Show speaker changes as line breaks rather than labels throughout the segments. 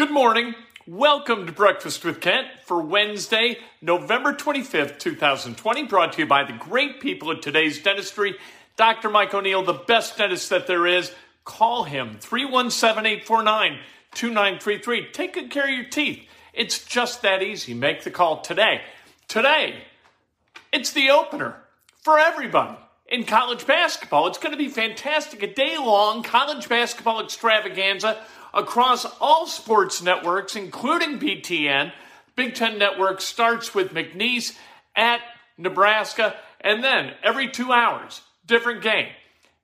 Good morning. Welcome to Breakfast with Kent for Wednesday, November 25th, 2020, brought to you by the great people at today's dentistry. Dr. Mike O'Neill, the best dentist that there is. Call him 317 849 2933. Take good care of your teeth. It's just that easy. Make the call today. Today, it's the opener for everybody in college basketball. It's going to be fantastic. A day long college basketball extravaganza across all sports networks, including BTN. Big Ten Network starts with McNeese at Nebraska, and then every two hours, different game.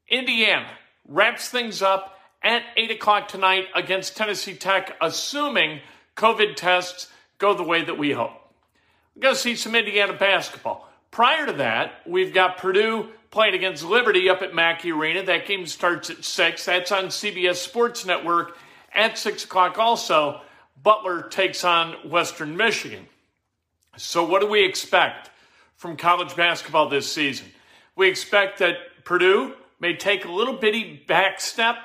Indiana wraps things up at 8 o'clock tonight against Tennessee Tech, assuming COVID tests go the way that we hope. We're going to see some Indiana basketball. Prior to that, we've got Purdue playing against Liberty up at Mackey Arena. That game starts at 6. That's on CBS Sports Network at 6 o'clock also. Butler takes on Western Michigan. So, what do we expect from college basketball this season? We expect that Purdue may take a little bitty back step.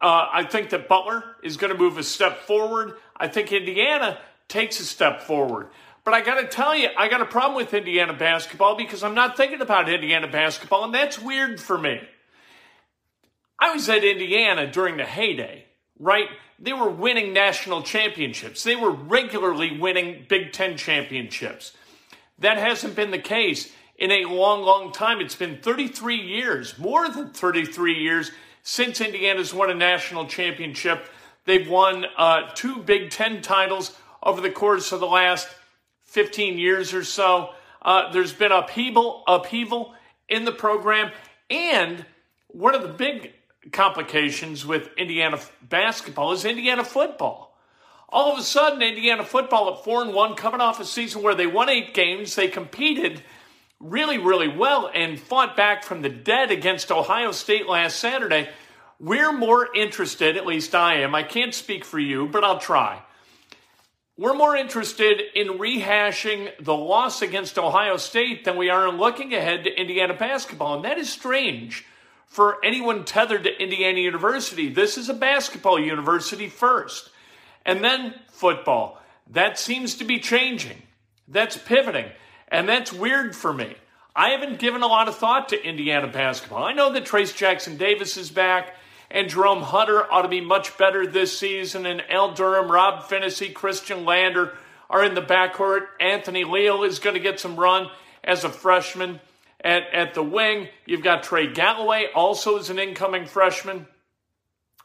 Uh, I think that Butler is going to move a step forward. I think Indiana takes a step forward. But I got to tell you, I got a problem with Indiana basketball because I'm not thinking about Indiana basketball, and that's weird for me. I was at Indiana during the heyday, right? They were winning national championships. They were regularly winning Big Ten championships. That hasn't been the case in a long, long time. It's been 33 years, more than 33 years, since Indiana's won a national championship. They've won uh, two Big Ten titles over the course of the last 15 years or so. Uh, there's been upheaval, upheaval in the program, and one of the big complications with Indiana basketball is Indiana football. All of a sudden, Indiana football at four and one, coming off a season where they won eight games, they competed really, really well and fought back from the dead against Ohio State last Saturday. We're more interested, at least I am. I can't speak for you, but I'll try. We're more interested in rehashing the loss against Ohio State than we are in looking ahead to Indiana basketball. And that is strange for anyone tethered to Indiana University. This is a basketball university first, and then football. That seems to be changing. That's pivoting, and that's weird for me. I haven't given a lot of thought to Indiana basketball. I know that Trayce Jackson Davis is back and Jerome Hunter ought to be much better this season. And Al Durham, Rob Phinisee, Khristian Lander are in the backcourt. Anthony Leal is going to get some run as a freshman. At, at the wing, you've got Trey Galloway, also as an incoming freshman.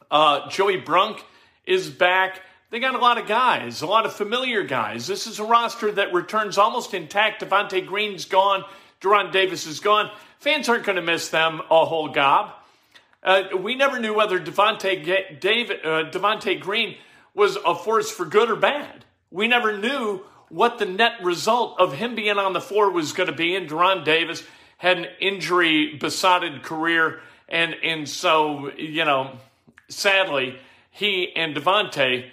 Uh, Joey Brunk is back. They got a lot of guys, a lot of familiar guys. This is a roster that returns almost intact. Devonte Green's gone. De'Ron Davis is gone. Fans aren't going to miss them a whole gob. Uh, we never knew whether Devonte, David, uh, Green was a force for good or bad. We never knew what the net result of him being on the floor was going to be. And De'Ron Davis had an injury besotted career. And, and so, you know, sadly, he and Devonte,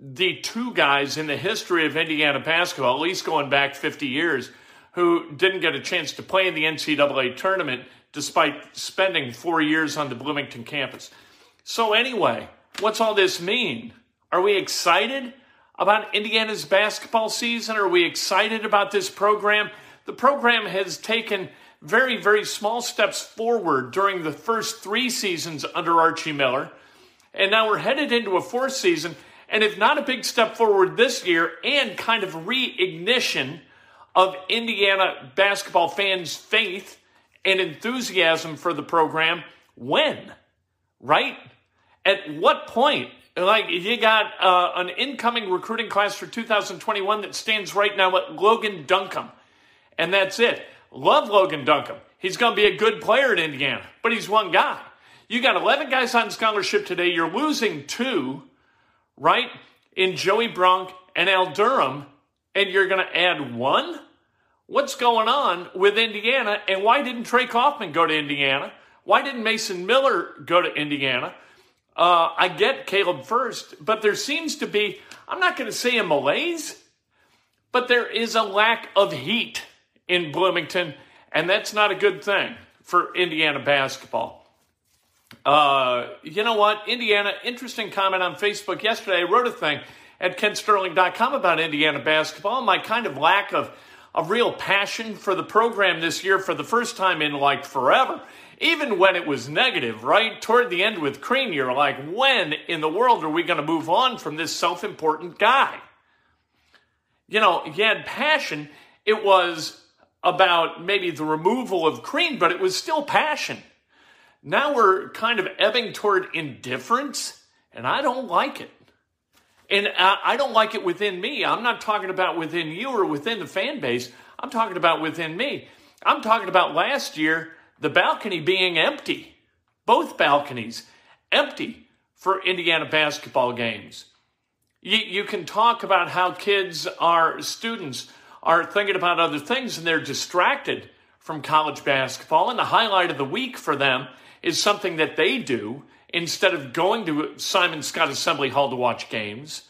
the two guys in the history of Indiana basketball, at least going back 50 years, who didn't get a chance to play in the NCAA tournament despite spending four years on the Bloomington campus. So, anyway, what's all this mean? Are we excited about Indiana's basketball season? Are we excited about this program? The program has taken very, very small steps forward during the first three seasons under Archie Miller. And now we're headed into a fourth season. And if not a big step forward this year and kind of reignition of Indiana basketball fans' faith and enthusiasm for the program, when? Right? At what point? Like, you got uh, an incoming recruiting class for 2021 that stands right now at Logan Duncombe. And that's it. Love Logan Duncombe. He's going to be a good player at Indiana, but he's one guy. You got 11 guys on scholarship today. You're losing two, right? In Joey Brunk and Al Durham, and you're going to add one? What's going on with Indiana? And why didn't Trey Kaufman go to Indiana? Why didn't Mason Miller go to Indiana? Uh, I get Caleb Furst, but there seems to be, I'm not going to say a malaise, but there is a lack of heat in Bloomington, and that's not a good thing for Indiana basketball. Uh, you know what? Indiana, interesting comment on Facebook yesterday. I wrote a thing at kentsterling.com about Indiana basketball, my kind of lack of, of real passion for the program this year for the first time in like forever. Even when it was negative, right? Toward the end with Crean, you're like, when in the world are we going to move on from this self important guy? You know, he had passion. It was about maybe the removal of Crean, but it was still passion. Now we're kind of ebbing toward indifference, and I don't like it. And I don't like it within me. I'm not talking about within you or within the fan base. I'm talking about within me. I'm talking about last year, the balcony being empty. Both balconies empty for Indiana basketball games. You, you can talk about how kids are students are thinking about other things and they're distracted from college basketball. And the highlight of the week for them is something that they do instead of going to Simon Skjodt Assembly Hall to watch games.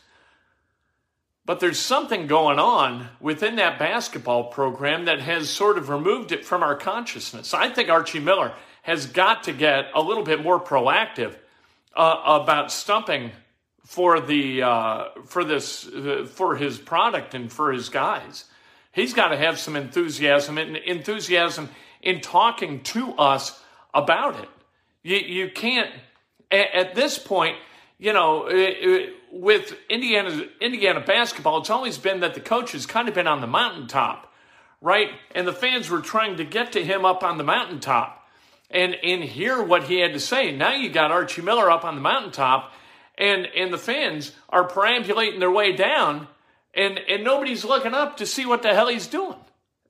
But there's something going on within that basketball program that has sort of removed it from our consciousness. I think Archie Miller has got to get a little bit more proactive uh, about stumping for the uh, for this uh, for his product and for his guys. He's got to have some enthusiasm and enthusiasm in talking to us about it. You, you can't, at, at this point, you know, with Indiana, Indiana basketball, it's always been that the coach has kind of been on the mountaintop, right? And the fans were trying to get to him up on the mountaintop and, and hear what he had to say. Now you got Archie Miller up on the mountaintop and, and the fans are perambulating their way down and, and nobody's looking up to see what the hell he's doing.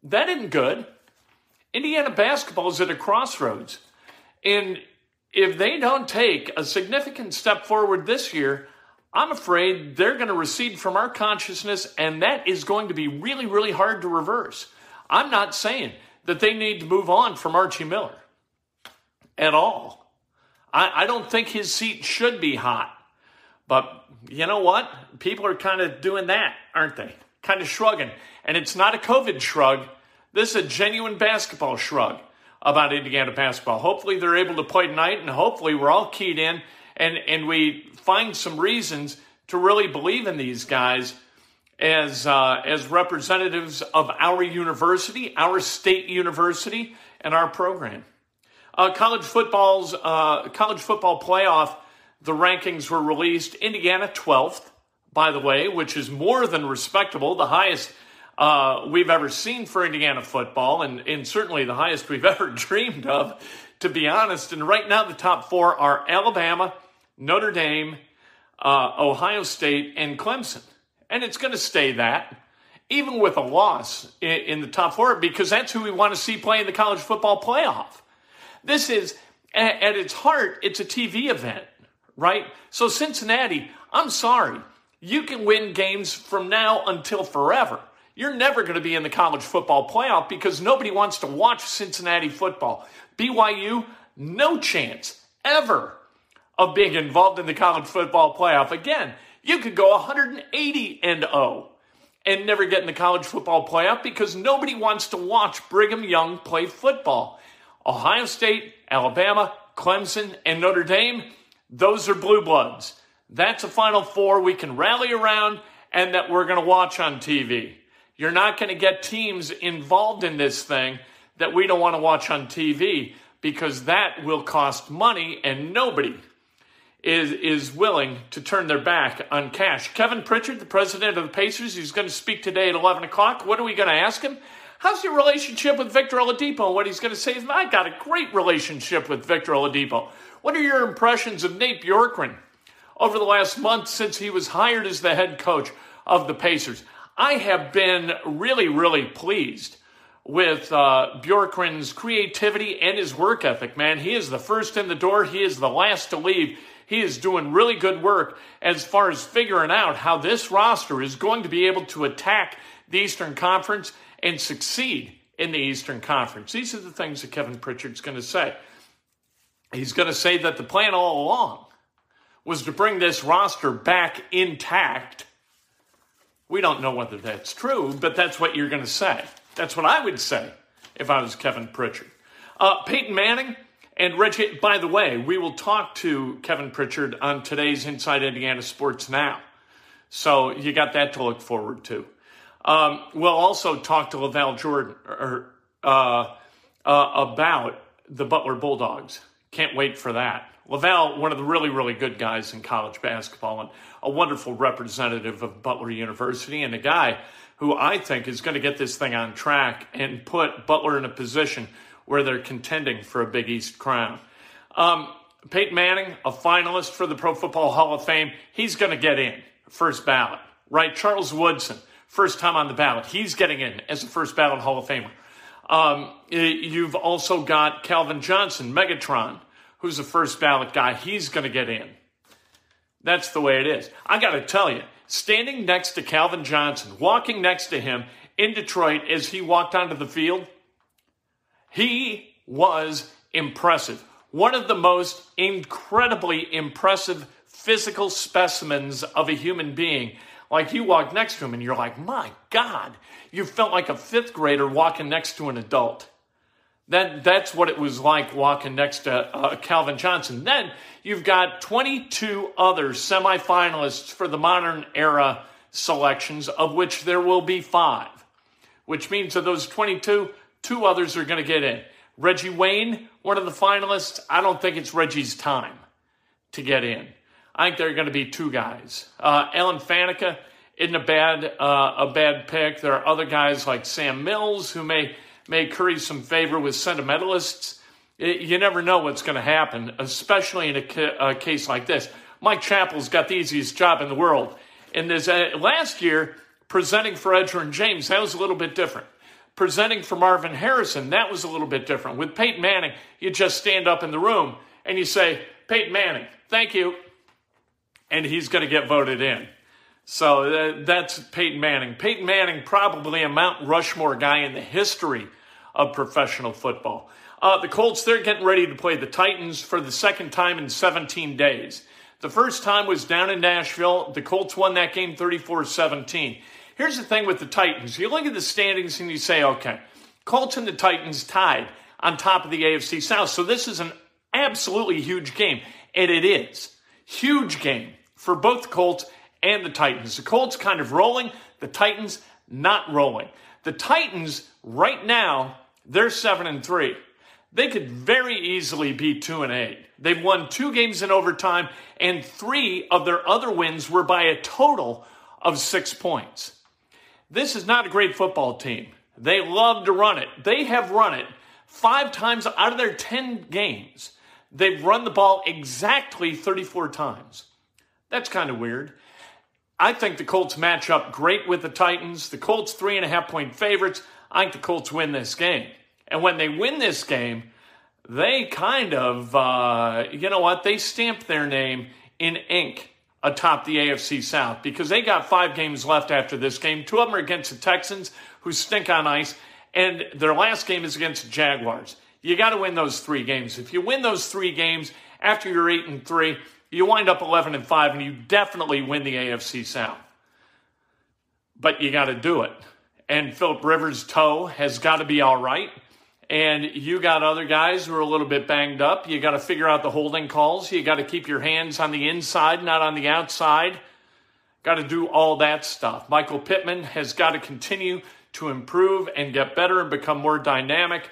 That isn't good. Indiana basketball is at a crossroads. And if they don't take a significant step forward this year, I'm afraid they're going to recede from our consciousness, and that is going to be really, really hard to reverse. I'm not saying that they need to move on from Archie Miller at all. I, I don't think his seat should be hot. But you know what? People are kind of doing that, aren't they? Kind of shrugging. And it's not a COVID shrug. This is a genuine basketball shrug about Indiana basketball. Hopefully they're able to play tonight, and hopefully we're all keyed in and, and we find some reasons to really believe in these guys as, uh, as representatives of our university, our state university, and our program. Uh, college football's uh, college football playoff the rankings were released. Indiana 12th, by the way, which is more than respectable, the highest uh, we've ever seen for Indiana football, and, and certainly the highest we've ever dreamed of, to be honest. And right now, the top four are Alabama, Notre Dame, uh, Ohio State, and Clemson. And it's going to stay that, even with a loss in, in the top four, because that's who we want to see play in the college football playoff. This is, at, at its heart, it's a TV event right? So, Cincinnati, I'm sorry. You can win games from now until forever. You're never going to be in the college football playoff because nobody wants to watch Cincinnati football. BYU, no chance ever of being involved in the college football playoff. Again, you could go 180 and 0 and never get in the college football playoff because nobody wants to watch Brigham Young play football. Ohio State, Alabama, Clemson, and Notre Dame, those are blue bloods. That's a Final Four we can rally around and that we're going to watch on TV. You're not going to get teams involved in this thing that we don't want to watch on TV because that will cost money and nobody is, is willing to turn their back on cash. Kevin Pritchard, the president of the Pacers, he's going to speak today at 11 o'clock. What are we going to ask him? How's your relationship with Victor Oladipo? What he's going to say is, I got a great relationship with Victor Oladipo. What are your impressions of Nate Bjorkgren over the last month since he was hired as the head coach of the Pacers? I have been really, really pleased with uh, Bjorkgren's creativity and his work ethic, man. He is the first in the door. He is the last to leave. He is doing really good work as far as figuring out how this roster is going to be able to attack the Eastern Conference and succeed in the Eastern Conference. These are the things that Kevin Pritchard's going to say. He's going to say that the plan all along was to bring this roster back intact. We don't know whether that's true, but that's what you're going to say. That's what I would say if I was Kevin Pritchard. Uh, Peyton Manning and Reggie, by the way, we will talk to Kevin Pritchard on today's Inside Indiana Sports Now. So you got that to look forward to. Um, we'll also talk to LaVall Jordan or, uh, uh, about the Butler Bulldogs. Can't wait for that. LaVall, one of the really, really good guys in college basketball and a wonderful representative of Butler University and a guy who I think is going to get this thing on track and put Butler in a position – where they're contending for a Big East crown. Um, Peyton Manning, a finalist for the Pro Football Hall of Fame, he's going to get in first ballot, right? Charles Woodson, first time on the ballot, he's getting in as a first ballot Hall of Famer. Um, you've also got Calvin Johnson, Megatron, who's a first ballot guy. He's going to get in. That's the way it is. I got to tell you, standing next to Calvin Johnson, walking next to him in Detroit as he walked onto the field, he was impressive. One of the most incredibly impressive physical specimens of a human being. Like you walk next to him and you're like, my God, you felt like a fifth grader walking next to an adult. That, that's what it was like walking next to uh, Calvin Johnson. Then you've got 22 other semifinalists for the modern era selections, of which there will be five, which means of those 22, Two others are going to get in. Reggie Wayne, one of the finalists. I don't think it's Reggie's time to get in. I think there are going to be two guys. Uh, Alan Faneca isn't a bad uh, a bad pick. There are other guys like Sam Mills who may may curry some favor with sentimentalists. It, you never know what's going to happen, especially in a, ca- a, case like this. Mike Chappell's got the easiest job in the world. And this uh, last year, presenting for Edgerrin James, that was a little bit different presenting for Marvin Harrison, that was a little bit different. With Peyton Manning, you just stand up in the room and you say, Peyton Manning, thank you. And he's going to get voted in. So uh, that's Peyton Manning. Peyton Manning, probably a Mount Rushmore guy in the history of professional football. Uh, the Colts, they're getting ready to play the Titans for the second time in 17 days. The first time was down in Nashville. The Colts won that game 34 17. Here's the thing with the Titans. You look at the standings and you say, okay, Colts and the Titans tied on top of the AFC South. So this is an absolutely huge game. And it is. Huge game for both the Colts and the Titans. The Colts kind of rolling, the Titans not rolling. The Titans right now, they're 7 and 3. They could very easily be 2 and 8. They've won 2 games in overtime and 3 of their other wins were by a total of 6 points. This is not a great football team. They love to run it. They have run it five times out of their 10 games. They've run the ball exactly 34 times. That's kind of weird. I think the Colts match up great with the Titans. The Colts, three and a half point favorites. I think the Colts win this game. And when they win this game, they kind of, uh, you know what? They stamp their name in ink atop the AFC South because they got five games left after this game. Two of them are against the Texans, who stink on ice, and their last game is against the Jaguars. You got to win those three games. If you win those three games after you're 8 and 3, you wind up 11 and 5 and you definitely win the AFC South. But you got to do it. And Philip Rivers' toe has got to be all right. And you got other guys who are a little bit banged up. You got to figure out the holding calls. You got to keep your hands on the inside, not on the outside. Got to do all that stuff. Michael Pittman has got to continue to improve and get better and become more dynamic.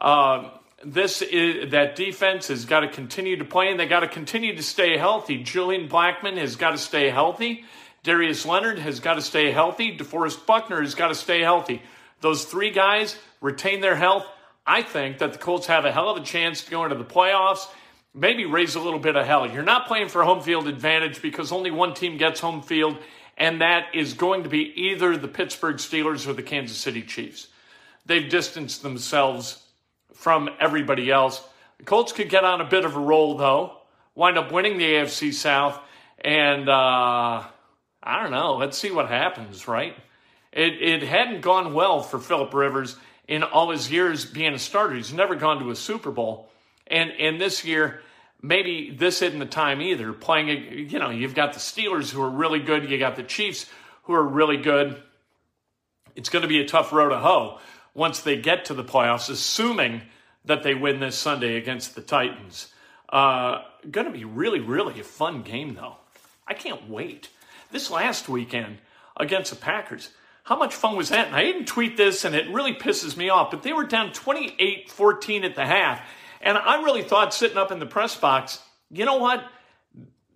Uh, this is that defense has got to continue to play and they got to continue to stay healthy. Julian Blackmon has got to stay healthy. Darius Leonard has got to stay healthy. DeForest Buckner has got to stay healthy. Those three guys retain their health. I think that the Colts have a hell of a chance to go into the playoffs, maybe raise a little bit of hell. You're not playing for home field advantage because only one team gets home field, and that is going to be either the Pittsburgh Steelers or the Kansas City Chiefs. They've distanced themselves from everybody else. The Colts could get on a bit of a roll, though, wind up winning the AFC South, and uh, I don't know. Let's see what happens, right? It, it hadn't gone well for Philip Rivers in all his years being a starter. He's never gone to a Super Bowl. And, and this year, maybe this isn't the time either. Playing, you know, you've got the Steelers who are really good, you got the Chiefs who are really good. It's going to be a tough road to hoe once they get to the playoffs, assuming that they win this Sunday against the Titans. Uh, going to be really, really a fun game, though. I can't wait. This last weekend against the Packers, how much fun was that? And I didn't tweet this, and it really pisses me off, but they were down 28 14 at the half. And I really thought sitting up in the press box, you know what?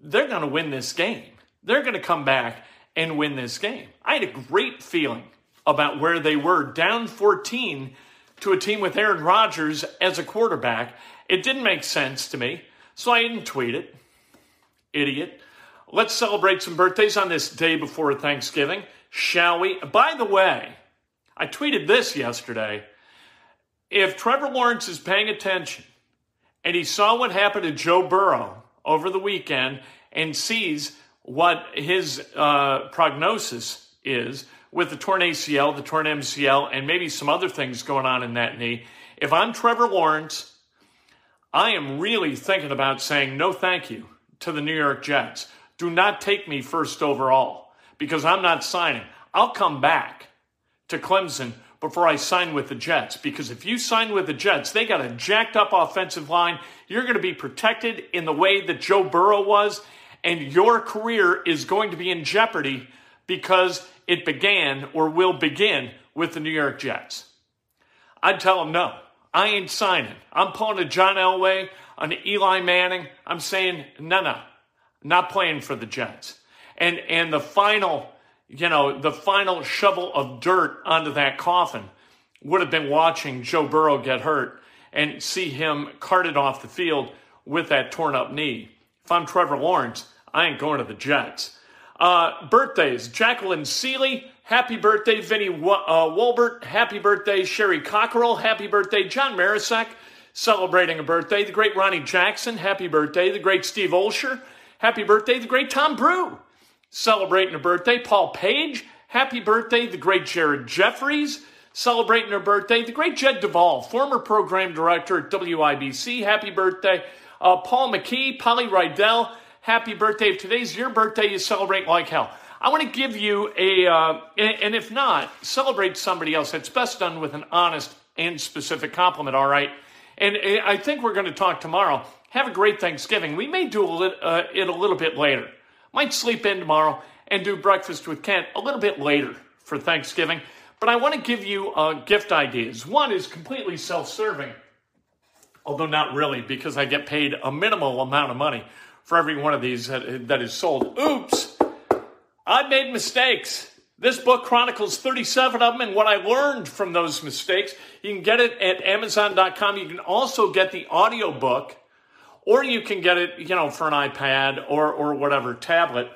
They're going to win this game. They're going to come back and win this game. I had a great feeling about where they were down 14 to a team with Aaron Rodgers as a quarterback. It didn't make sense to me, so I didn't tweet it. Idiot. Let's celebrate some birthdays on this day before Thanksgiving, shall we? By the way, I tweeted this yesterday. If Trevor Lawrence is paying attention and he saw what happened to Joe Burrow over the weekend and sees what his uh, prognosis is, with the torn ACL, the torn MCL, and maybe some other things going on in that knee. If I'm Trevor Lawrence, I am really thinking about saying no thank you to the New York Jets. Do not take me first overall because I'm not signing. I'll come back to Clemson before I sign with the Jets because if you sign with the Jets, they got a jacked up offensive line. You're going to be protected in the way that Joe Burrow was, and your career is going to be in jeopardy because it began or will begin with the New York Jets. I'd tell them no, I ain't signing. I'm pulling a John Elway, an Eli Manning. I'm saying no, no, not playing for the Jets. And and the final, you know, the final shovel of dirt onto that coffin would have been watching Joe Burrow get hurt and see him carted off the field with that torn up knee. If I'm Trevor Lawrence, I ain't going to the Jets. Uh, birthdays Jacqueline Seeley, happy birthday. Vinny uh, Wolbert, happy birthday. Sherry Cockerell, happy birthday. John Marisek, celebrating a birthday. The great Ronnie Jackson, happy birthday. The great Steve Olsher, happy birthday. The great Tom Brew, celebrating a birthday. Paul Page, happy birthday. The great Jared Jeffries, celebrating a birthday. The great Jed Duvall, former program director at WIBC, happy birthday. Uh, Paul McKee, Polly Rydell, happy birthday. If today's your birthday, you celebrate like hell. I want to give you a, uh, and if not, celebrate somebody else. It's best done with an honest and specific compliment, all right? And I think we're going to talk tomorrow. Have a great Thanksgiving. We may do a uh, it a little bit later. Might sleep in tomorrow and do breakfast with Kent a little bit later for Thanksgiving. But I want to give you uh, gift ideas. One is completely self serving, although not really, because I get paid a minimal amount of money for every one of these that, that is sold. Oops, I made mistakes. This book chronicles 37 of them and what I learned from those mistakes. You can get it at Amazon.com. You can also get the audio book, or you can get it, you know, for an iPad or, or whatever tablet.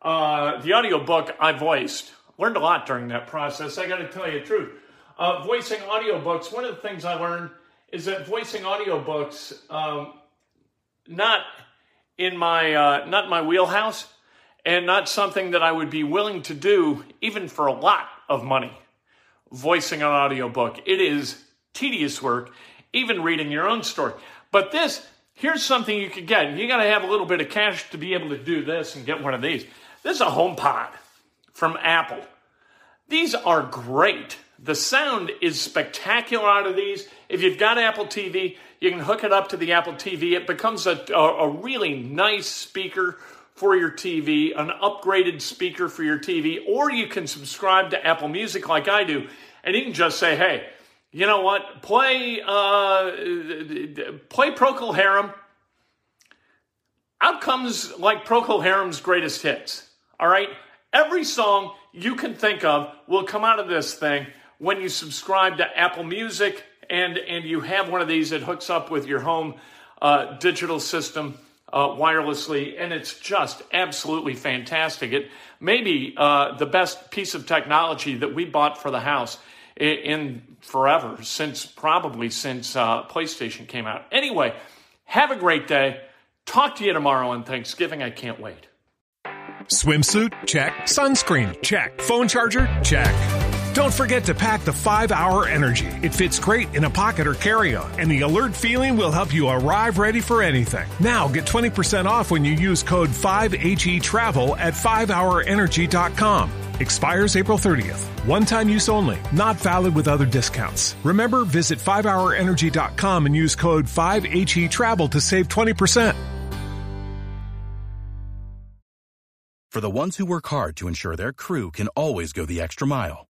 Uh, the audio book I voiced. Learned a lot during that process. I got to tell you the truth. Uh, voicing audiobooks, one of the things I learned is that voicing audiobooks, um, not in my uh, not my wheelhouse and not something that I would be willing to do even for a lot of money. Voicing an audiobook. It is tedious work, even reading your own story. But this, Here's something you could get. You got to have a little bit of cash to be able to do this and get one of these. This is a HomePod from Apple. These are great. The sound is spectacular out of these. If you've got Apple TV, you can hook it up to the Apple TV. It becomes a, a, a really nice speaker for your TV, an upgraded speaker for your TV, or you can subscribe to Apple Music like I do, and you can just say, hey, you know what? Play uh, play Procol Harum. Out comes like Procol Harum's greatest hits. All right, every song you can think of will come out of this thing when you subscribe to Apple Music and and you have one of these that hooks up with your home uh, digital system uh, wirelessly, and it's just absolutely fantastic. It may be uh, the best piece of technology that we bought for the house in, in forever, since probably since uh, PlayStation came out. Anyway, have a great day. Talk to you tomorrow on Thanksgiving. I can't wait.
Swimsuit? Check. Sunscreen? Check. Phone charger? Check. Don't forget to pack the 5 Hour Energy. It fits great in a pocket or carry on, and the alert feeling will help you arrive ready for anything. Now get 20% off when you use code 5HE Travel at 5hourenergy.com. Expires April 30th. One time use only, not valid with other discounts. Remember, visit 5hourenergy.com and use code 5HE Travel to save 20%.
For the ones who work hard to ensure their crew can always go the extra mile,